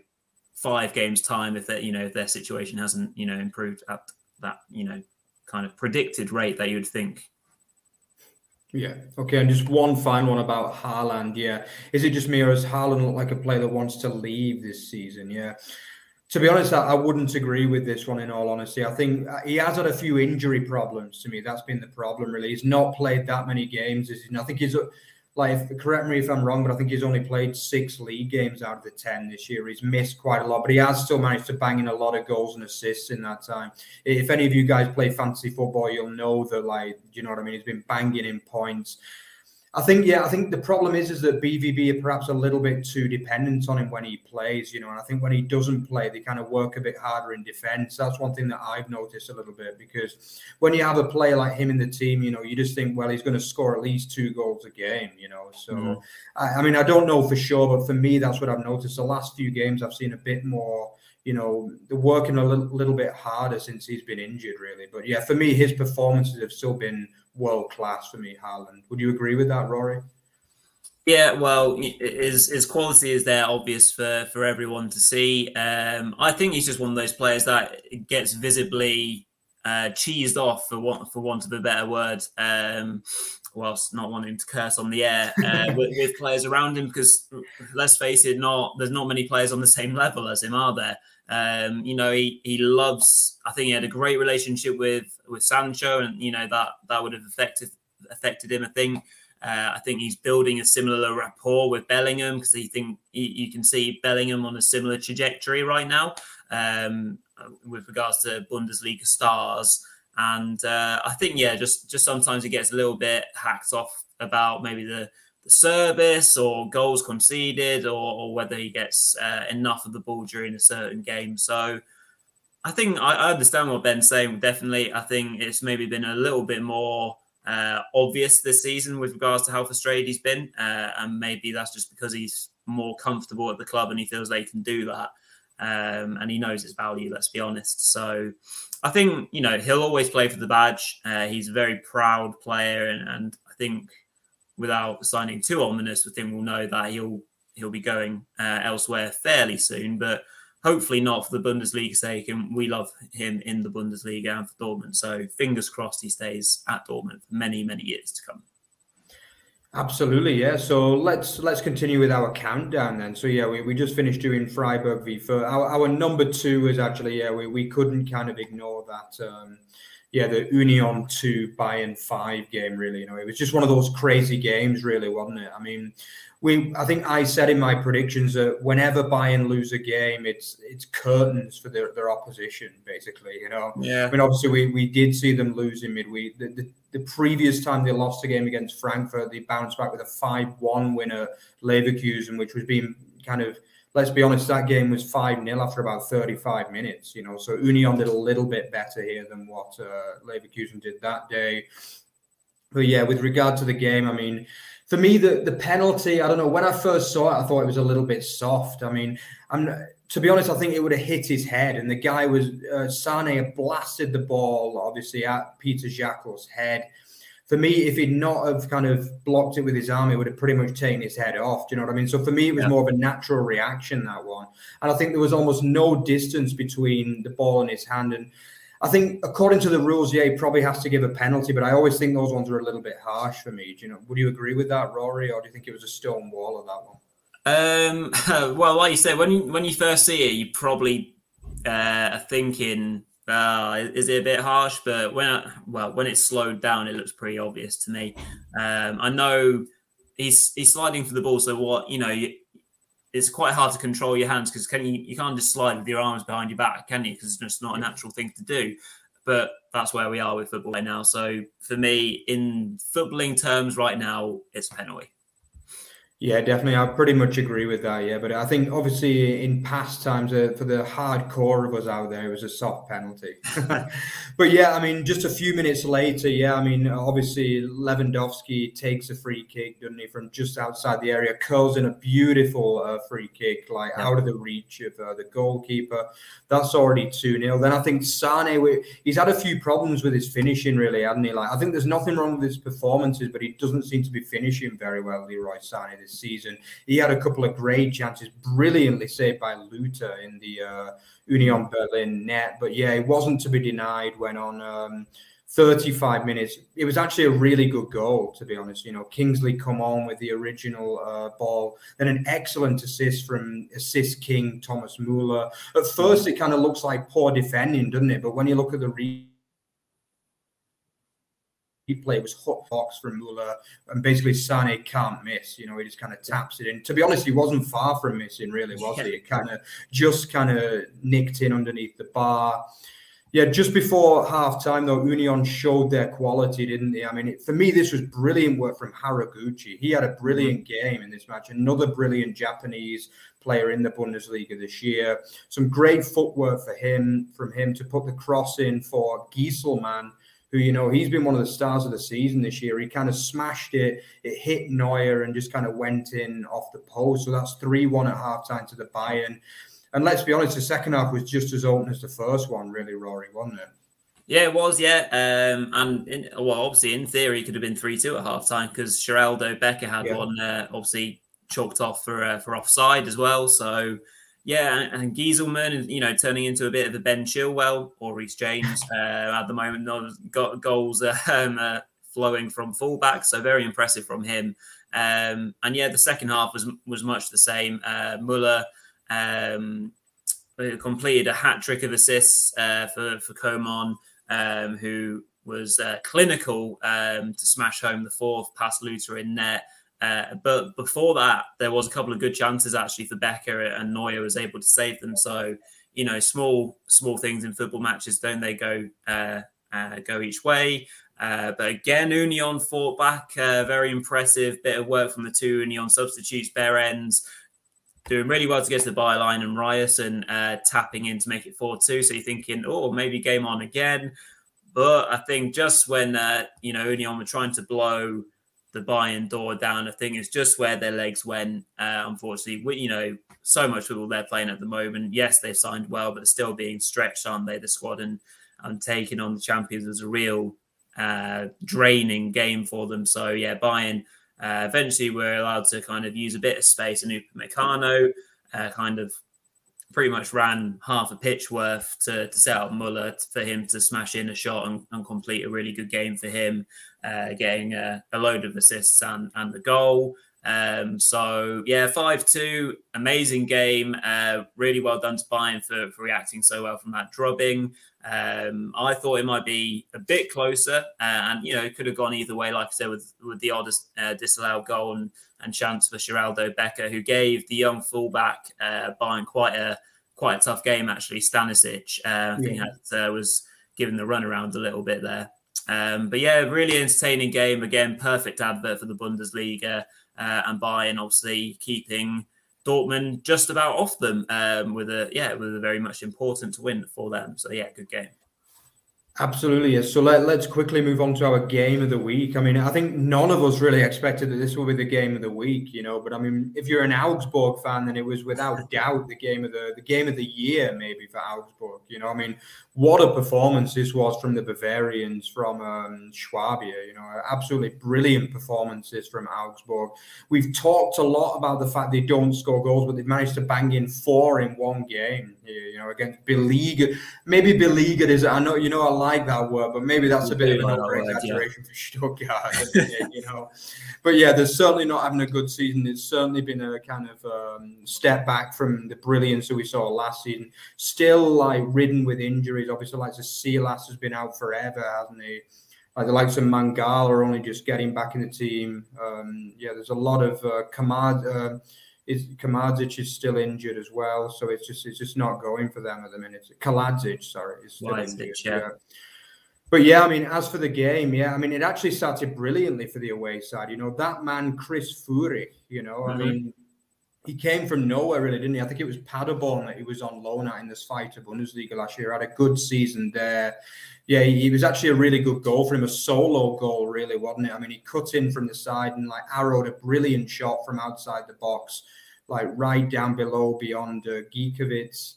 five games time if that you know if their situation hasn't you know improved at that you know kind of predicted rate that you would think. Yeah. Okay. And just one final one about Haaland. Yeah. Is it just me or does Haaland look like a player that wants to leave this season? Yeah to be honest, I, wouldn't agree with this one. In all honesty, I think uh, he has had a few injury problems. To me, that's been the problem. Really, he's not played that many games. I think he's like correct me if I'm wrong, but I think he's only played six league games out of the ten this year. He's missed quite a lot, but he has still managed to bang in a lot of goals and assists in that time. If any of you guys play fantasy football, you'll know that like you know what I mean. He's been banging in points. I think, yeah, I think the problem is is that BVB are perhaps a little bit too dependent on him when he plays, you know. And I think when he doesn't play, they kind of work a bit harder in defence. That's one thing that I've noticed a little bit because when you have a player like him in the team, you know, you just think, well, he's going to score at least two goals a game, you know. So, mm-hmm. I, I mean, I don't know for sure, but for me, that's what I've noticed. The last few games, I've seen a bit more you know, they're working a little, little, bit harder since he's been injured, really. But yeah, for me, his performances have still been world class for me, Haaland. Would you agree with that, Rory? Yeah, well, his his quality is there, obvious for for everyone to see. Um, I think he's just one of those players that gets visibly uh, cheesed off, for want for want of a better word. Um, whilst not wanting to curse on the air uh, with, with, players around him, because let's face it, not there's not many players on the same level as him, are there? Um, you know, he he loves. I think he had a great relationship with with Sancho, and you know that that would have affected affected him. I think. Uh, I think he's building a similar rapport with Bellingham because he think you, you, can see Bellingham on a similar trajectory right now um, with regards to Bundesliga stars. And uh, I think yeah, just just sometimes he gets a little bit hacked off about maybe the the service or goals conceded or, or whether he gets uh, enough of the ball during a certain game. So I think I, I, understand what Ben's saying. Definitely, I think it's maybe been a little bit more uh, obvious this season with regards to how frustrated he's been, uh, and maybe that's just because he's more comfortable at the club and he feels they can do that, um, and he knows its value. Let's be honest. So I think you know he'll always play for the badge. Uh, he's a very proud player, and, and I think without signing too ominous, with him, we'll know that he'll he'll be going uh, elsewhere fairly soon. But hopefully not for the Bundesliga sake, and we love him in the Bundesliga and for Dortmund. So fingers crossed he stays at Dortmund for many many years to come. Absolutely, yeah. So let's let's continue with our countdown then. So yeah, we, we just finished doing Freiburg v. Our, our number two is actually yeah we, we couldn't kind of ignore that. Um, yeah, the Union 2 Bayern 5 game, really. You know, it was just one of those crazy games, really, wasn't it? I mean, we I think I said in my predictions that whenever Bayern lose a game, it's it's curtains for their, their opposition, basically. You know, yeah. I mean, obviously we, we did see them lose in midweek. The, the, the previous time they lost a game against Frankfurt, they bounced back with a five one winner Leverkusen, which was being kind of let's be honest, that game was 5 0 after about 35 minutes, you know. So Union did a little bit better here than what uh, Leverkusen did that day. But yeah, with regard to the game, I mean, for me, the, the penalty, I don't know, when I first saw it, I thought it was a little bit soft. I mean, I'm to be honest, I think it would have hit his head, and the guy was uh, Sane blasted the ball obviously at Peter Jäckel's head for me, if he'd not have kind of blocked it with his arm, it would have pretty much taken his head off. Do you know what I mean? So for me, it was yeah. more of a natural reaction that one, and I think there was almost no distance between the ball and his hand. And I think according to the rules, yeah, he probably has to give a penalty, but I always think those ones are a little bit harsh for me. Do you know? Would you agree with that, Rory, or do you think it was a stone wall of that one? Um, well, like you said, when you when you first see it, you probably uh, are thinking uh, is it a bit harsh? But when I, well, when it's slowed down, it looks pretty obvious to me. Um, I know he's he's sliding for the ball, so what you know, you, it's quite hard to control your hands because can you you can't just slide with your arms behind your back, can you? Because it's just not a natural thing to do. But that's where we are with football right now. So for me, in footballing terms, right now, it's penalty. Yeah, definitely. I pretty much agree with that. Yeah, but I think obviously in past times uh, for the hardcore of us out there, it was a soft penalty. but yeah, I mean, just a few minutes later, yeah, I mean, obviously Lewandowski takes a free kick, doesn't he, from just outside the area, curls in a beautiful uh, free kick, like yeah. out of the reach of uh, the goalkeeper. That's already 2 0. Then I think Sane, he's had a few problems with his finishing, really, hasn't he? Like, I think there's nothing wrong with his performances, but he doesn't seem to be finishing very well, Leroy Sane, this season. He had a couple of great chances, brilliantly saved by Luthe in the uh, Union Berlin net. But yeah, it wasn't to be denied when on. Um, 35 minutes. It was actually a really good goal, to be honest. You know, Kingsley Coman with the original uh, ball, then an excellent assist from assist king Thomas Muller. At first, it kind of looks like poor defending, doesn't it? But when you look at the re- play was hot box from Muller, and basically Sane can't miss. You know, he just kind of taps it in. To be honest, he wasn't far from missing, really, was yeah. he? It kind of just kind of nicked in underneath the bar. Yeah, just before half time, though, Union showed their quality, didn't they? I mean, for me, this was brilliant work from Haraguchi. He had a brilliant mm-hmm. game in this match, another brilliant Japanese player in the Bundesliga this year. Some great footwork for him, from him to put the cross in for Gießelmann, who, you know, he's been one of the stars of the season this year. He kind of smashed it, it hit Neuer and just kind of went in off the post. So that's 3 1 at half time to the Bayern. And let's be honest, the second half was just as open as the first one, really, Rory, wasn't it? Yeah, it was. Yeah, um, and in, well, obviously, in theory, it could have been three-two at half time because Sheraldo Becker had yeah. one, uh, obviously chalked off for uh, for offside as well. So yeah, and, Gießelmann, you know, turning into a bit of a Ben Chilwell or Reece James uh, at the moment. Got goals um, uh, flowing from fullback, so very impressive from him. Um, and yeah, the second half was was much the same. Uh, Muller um, completed a hat trick of assists uh, for for Coman, um, who was uh, clinical um, to smash home the fourth past Luthe in net. Uh, but before that, there was a couple of good chances actually for Becker, and Neuer was able to save them. So you know, small small things in football matches don't they go uh, uh, go each way? Uh, but again, Union fought back, uh, very impressive bit of work from the two Union substitutes, Behrens doing really well to get to the byline and Ryerson tapping in to make it 4 2. So you're thinking, oh, maybe game on again. But I think just when, you know, Union were trying to blow the Bayern door down, I think it's just where their legs went. Uh, unfortunately, we, you know, so much with all they're playing at the moment. Yes, they've signed well, but they're still being stretched, aren't they? The squad and, and taking on the champions was a real uh, draining game for them. So, yeah, Bayern uh, eventually, we're allowed to kind of use a bit of space, and Upamecano uh, kind of pretty much ran half a pitch worth to, to set up Muller for him to smash in a shot and, and complete a really good game for him, uh, getting a, a, load of assists and, and the goal. Um, so yeah, five two, amazing game. Uh, really well done to Bayern for, for reacting so well from that drubbing. Um, I thought it might be a bit closer, uh, and you know it could have gone either way. Like I said, with with the oddest uh, disallowed goal and, and chance for Sheraldo Becker, who gave the young fullback uh, Bayern quite a quite a tough game actually. Stanisic, uh, I think had, uh, was given the run around a little bit there. Um, but yeah, really entertaining game again. Perfect advert for the Bundesliga uh, and Bayern obviously keeping Dortmund just about off them um, with a yeah with a very much important win for them. So yeah, good game. Absolutely. Yes. So let, let's quickly move on to our game of the week. I mean, I think none of us really expected that this will be the game of the week, you know. But I mean, if you're an Augsburg fan, then it was without doubt the game of the the game of the year, maybe for Augsburg. You know, I mean, what a performance this was from the Bavarians, from um, Schwabia. You know, absolutely brilliant performances from Augsburg. We've talked a lot about the fact they don't score goals, but they've managed to bang in four in one game. You know, against beleaguered. Maybe beleaguered is. I know you know I like that word, but maybe that's a bit of an over exaggeration yeah. for Stuttgart. you know, but yeah, they're certainly not having a good season. It's certainly been a kind of um, step back from the brilliance that we saw last season. Still like ridden with injuries injuries. Obviously, like the Silas has been out forever, hasn't he? Like the likes of Mangala are only just getting back in the team. Um, yeah, there's a lot of uh, Kamad. Uh, is Kamadzic is still injured as well, so it's just it's just not going for them at the minute. Kalajdzic, sorry, is still injured. Yeah. yeah. But yeah, I mean, as for the game, yeah, I mean, it actually started brilliantly for the away side. You know, that man Chris Führich, you know, mm-hmm. I mean, he came from nowhere, really, didn't he? I think it was Paderborn that he was on loan at in the Zweite Bundesliga last year. Had a good season there. Yeah, he, he, was actually a really good goal for him, a solo goal, really, wasn't it? I mean, he cut in from the side and like arrowed a brilliant shot from outside the box, like right down below beyond uh, Gikiewicz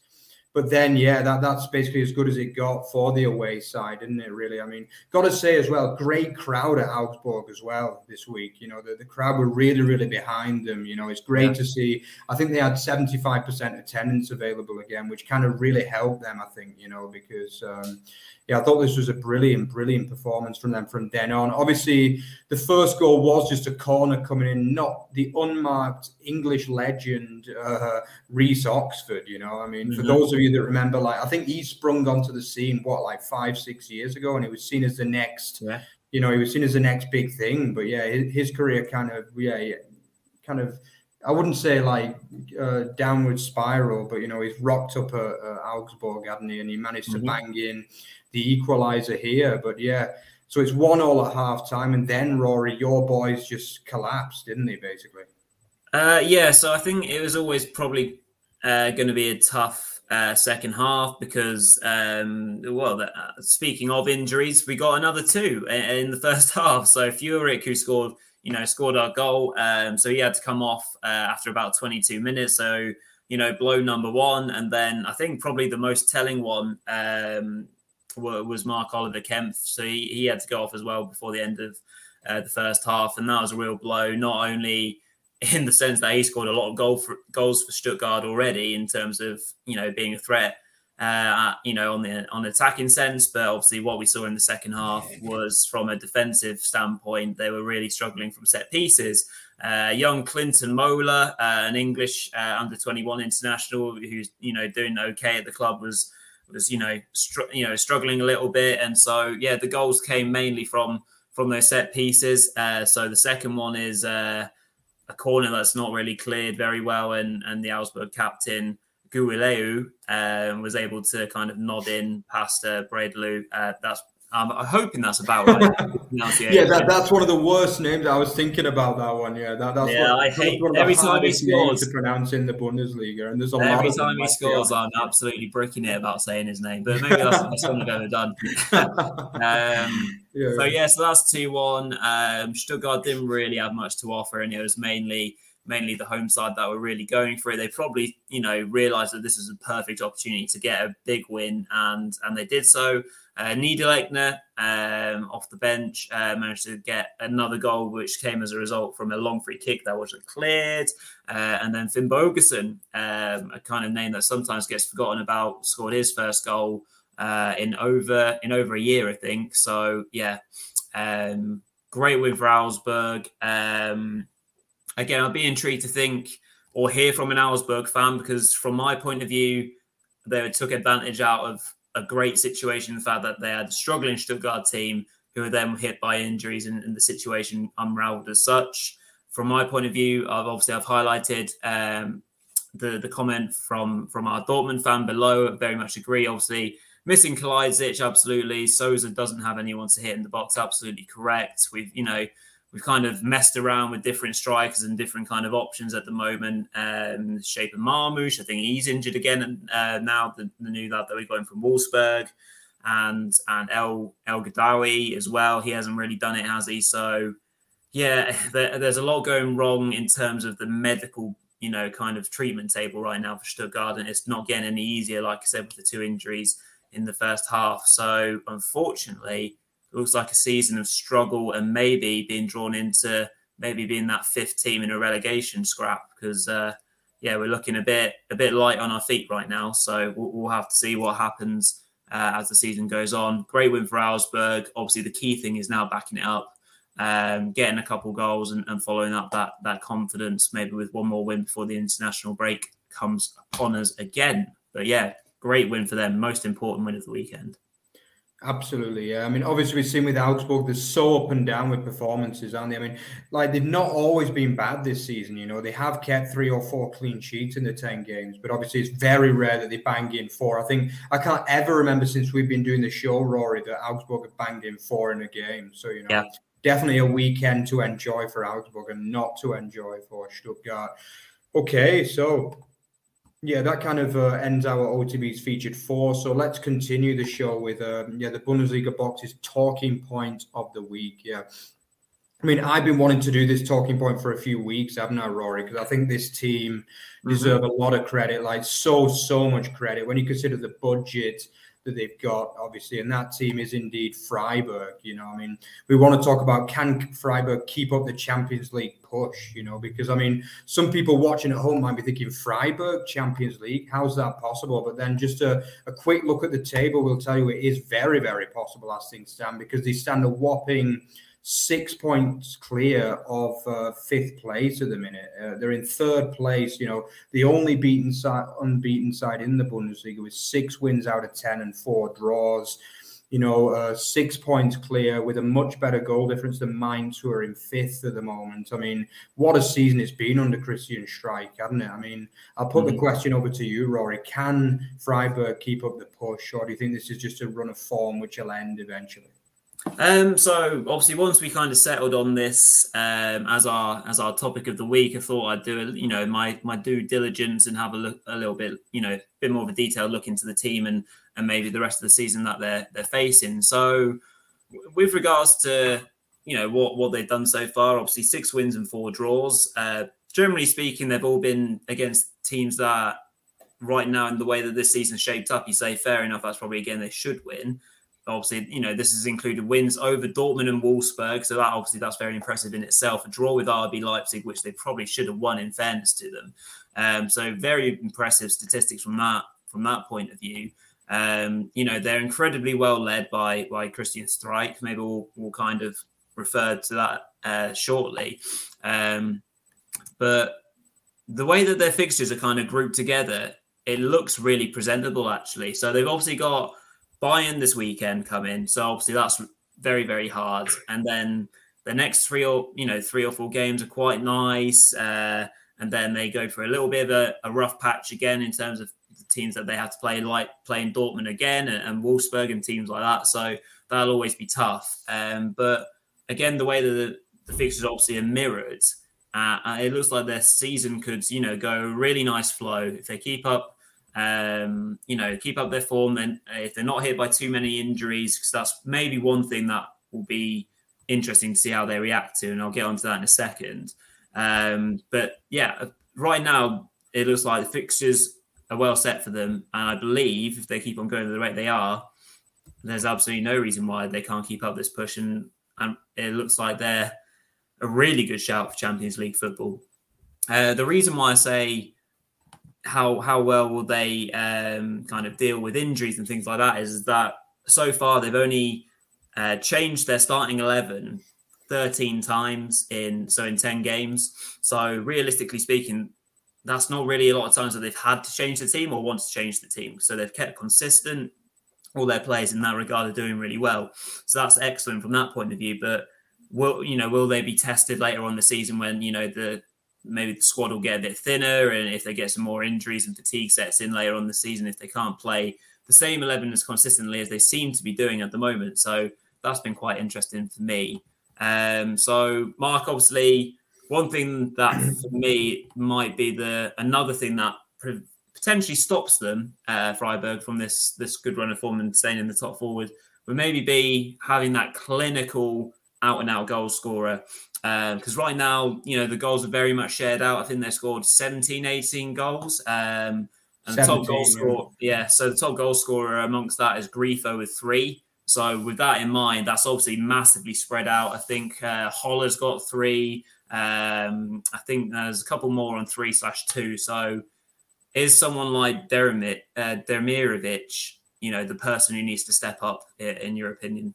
but then yeah, that that's basically as good as it got for the away side, isn't it? Really, I mean, got to say as well, great crowd at Augsburg as well this week. You know, the, the crowd were really really behind them. You know, it's great yeah. to see. I think they had seventy five percent attendance available again, which kind of really helped them. I think you know because. Um, yeah, I thought this was a brilliant, brilliant performance from them from then on. Obviously, the first goal was just a corner coming in, not the unmarked English legend uh, Reece Oxford. You know, I mean, mm-hmm. for those of you that remember, like I think he sprung onto the scene what like five, six years ago, and he was seen as the next. Yeah you know, he was seen as the next big thing. But yeah, his, his career kind of, yeah, kind of, I wouldn't say like uh, downward spiral, but you know, he's rocked up at, Augsburg, hadn't he? And he managed to mm-hmm. bang in the equalizer here. But yeah, so it's one all at half time, and then Rory, your boys just collapsed, didn't they? Basically. Uh, yeah, so I think it was always probably uh, going to be a tough uh, second half because, um, well, uh, speaking of injuries, we got another two in, in the first half. So Führich, who scored, you know, scored our goal, um, so he had to come off uh, after about 22 minutes. So you know, blow number one, and then I think probably the most telling one um, was Marc Oliver Kempf. So he, he had to go off as well before the end of uh, the first half, and that was a real blow. Not only in the sense that he scored a lot of goal for, goals for Stuttgart already in terms of you know being a threat, uh, you know on the on the attacking sense. But obviously, what we saw in the second half was from a defensive standpoint, they were really struggling from set pieces. Uh, young Clinton Mola, uh, an English uh, under twenty one international who's you know doing okay at the club, was was you know str- you know struggling a little bit, and so yeah, the goals came mainly from from those set pieces. Uh, so the second one is uh, a corner that's not really cleared very well, and and the Augsburg captain Gouweleeuw um, was able to kind of nod in past uh, Bredlow. Uh, that's I'm hoping that's about right. yeah, that, that's one of the worst names. I was thinking about that one. Yeah, that, that's yeah. One, I hate every time he scores to pronounce in the Bundesliga, and there's a every lot. time he scores, I'm absolutely bricking it about saying his name, but maybe that's the best one I've ever done. um, yeah. So yeah, so that's two one. Um, Stuttgart didn't really have much to offer, and it was mainly mainly the home side that were really going for it. They probably you know realized that this was a perfect opportunity to get a big win, and and they did so. Uh, Niederlechner um, off the bench uh, managed to get another goal, which came as a result from a long free kick that wasn't cleared. Uh, and then Finn Bogerson, um, a kind of name that sometimes gets forgotten about, scored his first goal uh, in over in over a year, I think. So yeah, um, great win for Augsburg. Um, again, I'd be intrigued to think or hear from an Augsburg fan because, from my point of view, they took advantage out of a great situation. The fact that they had a struggling Stuttgart team who were then hit by injuries and, and the situation unraveled as such. From my point of view, I've obviously I've highlighted um, the the comment from from our Dortmund fan below. Very much agree. Obviously, missing Kalajdzic, absolutely. Souza doesn't have anyone to hit in the box, absolutely correct. We've you know we've kind of messed around with different strikers and different kind of options at the moment. Um, shape of Marmoush, I think he's injured again uh, now. The, the, new lad that we're going from Wolfsburg, and and El El Ghaddioui as well. He hasn't really done it, has he? So yeah, there, there's a lot going wrong in terms of the medical, you know, kind of treatment table right now for Stuttgart, and it's not getting any easier. Like I said, with the two injuries in the first half. So unfortunately it looks like a season of struggle and maybe being drawn into maybe being that fifth team in a relegation scrap because uh, yeah we're looking a bit a bit light on our feet right now. So we'll, we'll have to see what happens uh, as the season goes on. Great win for Augsburg. Obviously the key thing is now backing it up um, getting a couple goals and, and, following up that that confidence maybe with one more win before the international break comes upon us again. But yeah great win for them. Most important win of the weekend Absolutely, yeah. I mean, obviously, we've seen with Augsburg, they're so up and down with performances, aren't they? I mean, like they've not always been bad this season. You know, they have kept three or four clean sheets in the ten games, but obviously, it's very rare that they bang in four. I think I can't ever remember since we've been doing the show, Rory, that Augsburg have banged in four in a game. So you know, yeah. definitely a weekend to enjoy for Augsburg and not to enjoy for Stuttgart. Okay, so yeah, that kind of uh, ends our OTB's featured four. So let's continue the show with um, yeah the Bundesliga boxes talking point of the week. Yeah, I mean I've been wanting to do this talking point for a few weeks, haven't I, Rory? Because I think this team mm-hmm. deserve mm-hmm. a lot of credit, like so so much credit when you consider the budget that they've got, obviously, and that team is indeed Freiburg. You know, I mean, we want to talk about can Freiburg keep up the Champions League push? You know, because I mean, some people watching at home might be thinking Freiburg Champions League, how's that possible? But then just a, a quick look at the table will tell you it is very, very possible as things stand because they stand a whopping six points clear of uh, fifth place at the minute. Uh, they're in third place. You know, the only beaten side, unbeaten side in the Bundesliga with six wins out of ten and four draws. you know, uh, six points clear with a much better goal difference than Mainz, who are in fifth at the moment. I mean, what a season it's been under Christian Streich, hasn't it? I mean, I'll put mm-hmm. the question over to you, Rory. Can Freiburg keep up the push, or do you think this is just a run of form which will end eventually? Um, so obviously, once we kind of settled on this um, as our as our topic of the week, I thought I'd do a, you know my my due diligence and have a look a little bit you know a bit more of a detailed look into the team and and maybe the rest of the season that they're they're facing. So with regards to you know what what they've done so far, obviously six wins and four draws. Uh, generally speaking, they've all been against teams that right now in the way that this season shaped up, you say fair enough. That's probably again they should win obviously, you know, this has included wins over Dortmund and Wolfsburg. So that obviously that's very impressive in itself. A draw with RB Leipzig, which they probably should have won in fairness to them. Um, so very impressive statistics from that from that point of view. Um, you know, they're incredibly well led by by Christian Streich. Maybe we'll, we'll kind of refer to that uh, shortly. Um, but the way that their fixtures are kind of grouped together, it looks really presentable actually. So they've obviously got Bayern this weekend come in, so obviously that's very very hard. And then the next three or you know three or four games are quite nice, uh, and then they go for a little bit of a, a, rough patch again in terms of the teams that they have to play, like playing Dortmund again and, and Wolfsburg and teams like that. So that'll always be tough. Um, but again, the way that the, the fixtures obviously are mirrored. Uh, it looks like their season could, you know, go really nice flow if they keep up um, you know, keep up their form. And if they're not hit by too many injuries, because that's maybe one thing that will be interesting to see how they react to. And I'll get onto that in a second. Um, but yeah, right now it looks like the fixtures are well set for them, and I believe if they keep on going the rate they are, there's absolutely no reason why they can't keep up this push. And, and it looks like they're a really good shout for Champions League football. Uh, the reason why I say how how well will they um, kind of deal with injuries and things like that is that so far they've only uh, changed their starting 11 13 times in so in 10 games. So realistically speaking that's not really a lot of times that they've had to change the team or want to change the team. So they've kept consistent. All their players in that regard are doing really well. So that's excellent from that point of view. But will you know will they be tested later on the season when you know the maybe the squad will get a bit thinner, and if they get some more injuries and fatigue sets in later on the season, if they can't play the same 11 as consistently as they seem to be doing at the moment. So that's been quite interesting for me. Um, so Mark, obviously, one thing that for me might be the another thing that potentially stops them, uh, Freiburg, from this this good run of form and staying in the top forward would maybe be having that clinical out and out goal scorer because um, right now, you know, the goals are very much shared out. I think they scored 17, 18 goals. Um, and the top goal scorer, yeah. yeah. So the top goal scorer amongst that is Grifo with three. So with that in mind, that's obviously massively spread out. I think uh, Höler's got three. Um, I think there's a couple more on three slash two. So is someone like Dermit, uh, Demirovic, you know, the person who needs to step up, in your opinion?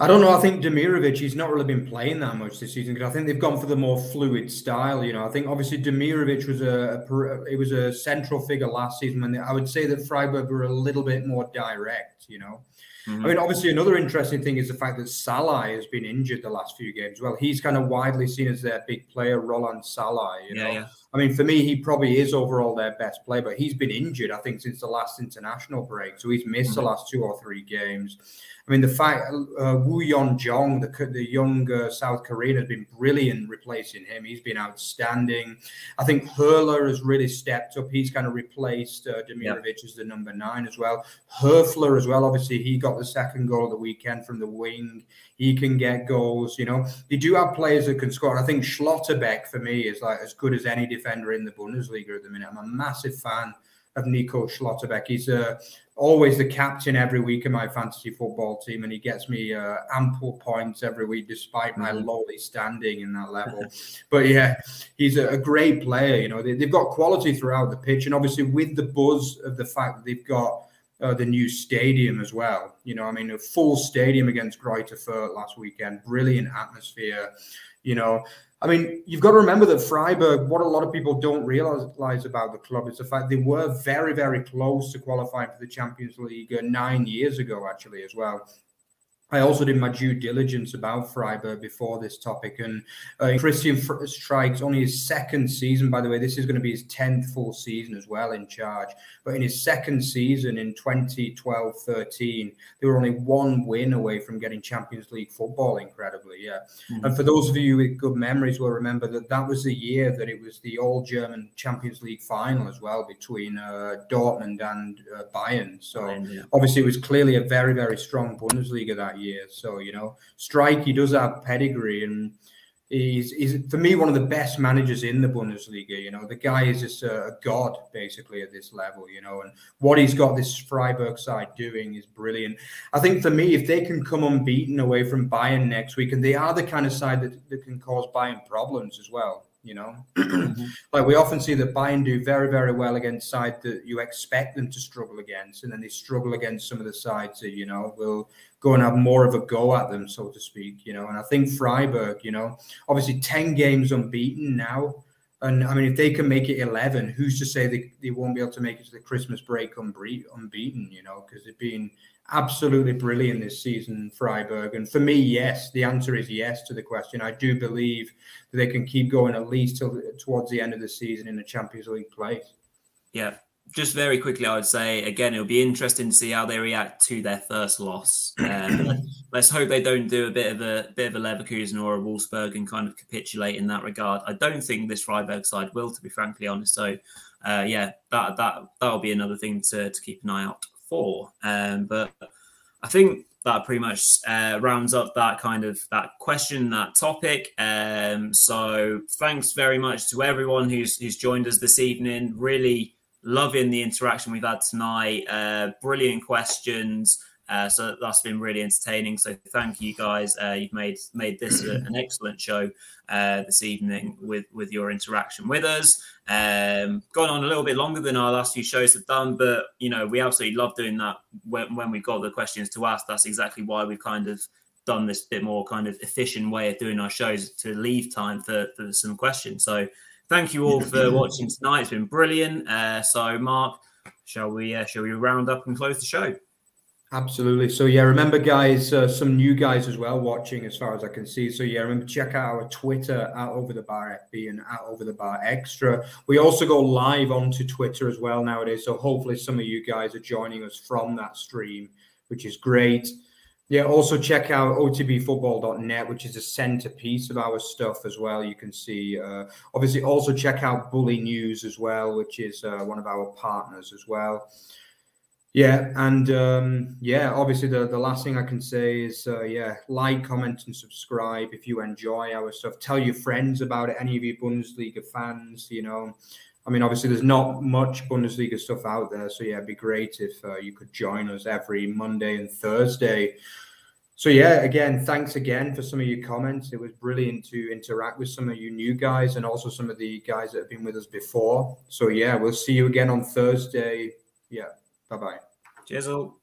I don't know. I think um, Demirovic, he's not really been playing that much this season because I think they've gone for the more fluid style. You know, I think obviously Demirovic was a, a it was a central figure last season when they, I would say that Freiburg were a little bit more direct. You know, mm-hmm. I mean, obviously another interesting thing is the fact that Sallai has been injured the last few games. Well, he's kind of widely seen as their big player, Roland Sallai. You know, yeah, yeah. I mean, for me, he probably is overall their best player, but he's been injured, I think, since the last international break. So he's missed mm-hmm. the last two or three games. I mean, the fact uh, Woo Yeon Jong, the, the young uh, South Korean, has been brilliant replacing him. He's been outstanding. I think Höler has really stepped up. He's kind of replaced uh, Demirovic yeah. as the number nine as well. Höfler as well. Obviously, he got the second goal of the weekend from the wing. He can get goals. You know, they do have players that can score. I think Schlotterbeck for me is like as good as any defender in the Bundesliga at the minute. I'm a massive fan of Nico Schlotterbeck. He's uh, always the captain every week in my fantasy football team, and he gets me uh, ample points every week, despite my mm-hmm. lowly standing in that level. but yeah, he's a, a great player. You know, they, have got quality throughout the pitch, and obviously with the buzz of the fact that they've got. Uh, the new stadium as well. You know, I mean, a full stadium against Greuther Fürth last weekend. Brilliant atmosphere. You know, I mean, you've got to remember that Freiburg, what a lot of people don't realize about the club is the fact they were very, very close to qualifying for the Champions League uh, nine years ago, actually, as well. I also did my due diligence about Freiburg before this topic, and uh, Christian Streich's only his second season. By the way, this is going to be his tenth full season as well in charge. But in his second season in 2012-13, they were only one win away from getting Champions League football. Incredibly, yeah. Mm-hmm. And for those of you with good memories, will remember that that was the year that it was the all German Champions League final as well between uh, Dortmund and uh, Bayern. So Bayern, yeah. obviously, it was clearly a very very strong Bundesliga that year. So you know, Streich he does have pedigree, and he's he's for me one of the best managers in the Bundesliga. You know, the guy is just a, god basically at this level. You know, and what he's got this Freiburg side doing is brilliant. I think for me, if they can come unbeaten away from Bayern next week, and they are the kind of side that, that can cause Bayern problems as well. You know, like we often see that Bayern do very, very well against sides that you expect them to struggle against, and then they struggle against some of the sides that you know will go and have more of a go at them, so to speak. You know, and I think Freiburg, you know, obviously ten games unbeaten now, and I mean if they can make it eleven, who's to say they, they won't be able to make it to the Christmas break unbeaten? You know, because they've been absolutely brilliant this season, Freiburg. And for me, yes, the answer is yes to the question. I do believe that they can keep going at least till towards the end of the season in the Champions League place. Yeah. Just very quickly, I would say again, it'll be interesting to see how they react to their first loss. Um, let's hope they don't do a bit of a bit of a Leverkusen or a Wolfsburg and kind of capitulate in that regard. I don't think this Freiburg side will, to be frankly honest. So, uh, yeah, that that that'll be another thing to to keep an eye out for. Um, but I think that pretty much uh, rounds up that kind of that question, that topic. Um, so thanks very much to everyone who's who's joined us this evening. Really loving the interaction we've had tonight. Uh, brilliant questions. Uh, so that's been really entertaining. So thank you guys. Uh, you've made made this a, an excellent show uh, this evening with with your interaction with us. Um, gone on a little bit longer than our last few shows have done, but you know we absolutely love doing that when, when we've got the questions to ask. That's exactly why we've kind of done this bit more kind of efficient way of doing our shows to leave time for, for some questions. So thank you all for watching tonight. It's been brilliant. Uh, so Mark, shall we uh, shall we round up and close the show? Absolutely. So yeah, remember, guys, uh, some new guys as well watching, as far as I can see. So yeah, remember check out our Twitter at Over the Bar FB and at Over the Bar Extra. We also go live onto Twitter as well nowadays. So hopefully, some of you guys are joining us from that stream, which is great. Yeah, also check out otbfootball.net, which is a centerpiece of our stuff as well. You can see, uh, obviously, also check out Bulinews as well, which is uh, one of our partners as well. Yeah, and um, yeah, obviously the, the last thing I can say is uh, yeah, like, comment, and subscribe if you enjoy our stuff. Tell your friends about it. Any of you Bundesliga fans, you know. I mean, obviously there's not much Bundesliga stuff out there, so yeah, it'd be great if uh, you could join us every Monday and Thursday. So yeah, again, thanks again for some of your comments. It was brilliant to interact with some of you new guys and also some of the guys that have been with us before. So yeah, we'll see you again on Thursday. Yeah. Bye bye. Cheers all.